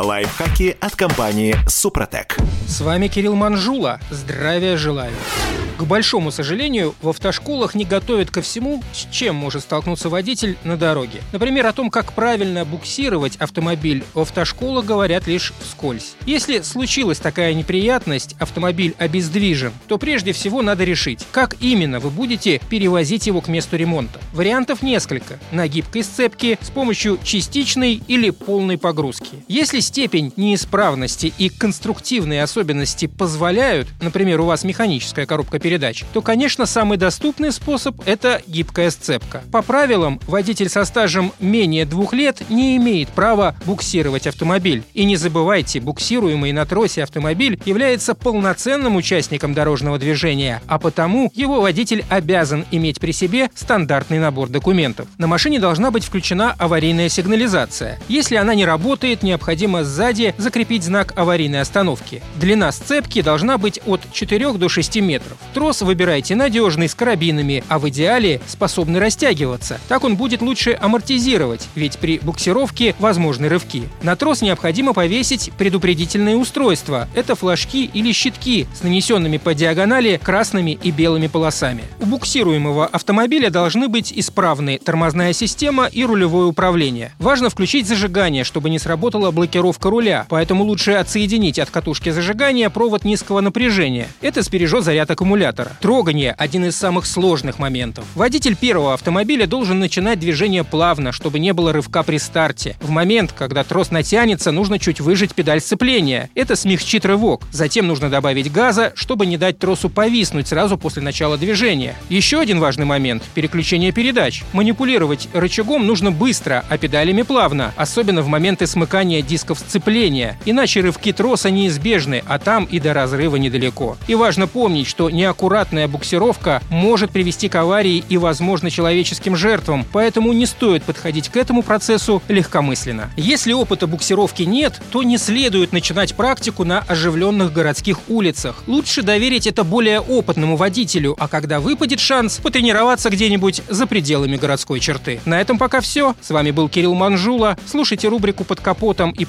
Лайфхаки от компании «Супротек». С вами Кирилл Манжула. Здравия желаю. К большому сожалению, в автошколах не готовят ко всему, с чем может столкнуться водитель на дороге. Например, о том, как правильно буксировать автомобиль в автошколах говорят лишь вскользь. Если случилась такая неприятность, автомобиль обездвижен, то прежде всего надо решить, как именно вы будете перевозить его к месту ремонта. Вариантов несколько. На гибкой сцепке, с помощью частичной или полной погрузки. Если степень неисправности и конструктивные особенности позволяют, например, у вас механическая коробка передач, то, конечно, самый доступный способ – это гибкая сцепка. По правилам, водитель со стажем менее двух лет не имеет права буксировать автомобиль. И не забывайте, буксируемый на тросе автомобиль является полноценным участником дорожного движения, а потому его водитель обязан иметь при себе стандартный набор документов. На машине должна быть включена аварийная сигнализация. Если она не работает, необходимо сзади закрепить знак аварийной остановки. Длина сцепки должна быть от 4 до 6 метров. Трос выбирайте надежный, с карабинами, а в идеале способный растягиваться. Так он будет лучше амортизировать, ведь при буксировке возможны рывки. На трос необходимо повесить предупредительные устройства. Это флажки или щитки с нанесенными по диагонали красными и белыми полосами. У буксируемого автомобиля должны быть исправны тормозная система и рулевое управление. Важно включить зажигание, чтобы не сработала блокировка руля, поэтому лучше отсоединить от катушки зажигания провод низкого напряжения. Это сбережет заряд аккумулятора. Трогание – один из самых сложных моментов. Водитель первого автомобиля должен начинать движение плавно, чтобы не было рывка при старте. В момент, когда трос натянется, нужно чуть выжать педаль сцепления. Это смягчит рывок. Затем нужно добавить газа, чтобы не дать тросу повиснуть сразу после начала движения. Еще один важный момент – переключение передач. Манипулировать рычагом нужно быстро, а педалями плавно, особенно в моменты смыкания дисков сцепления. Иначе рывки троса неизбежны, а там и до разрыва недалеко. И важно помнить, что неаккуратная буксировка может привести к аварии и, возможно, человеческим жертвам, поэтому не стоит подходить к этому процессу легкомысленно. Если опыта буксировки нет, то не следует начинать практику на оживленных городских улицах. Лучше доверить это более опытному водителю, а когда выпадет шанс, потренироваться где-нибудь за пределами городской черты. На этом пока все. С вами был Кирилл Манжула. Слушайте рубрику «Под капотом» и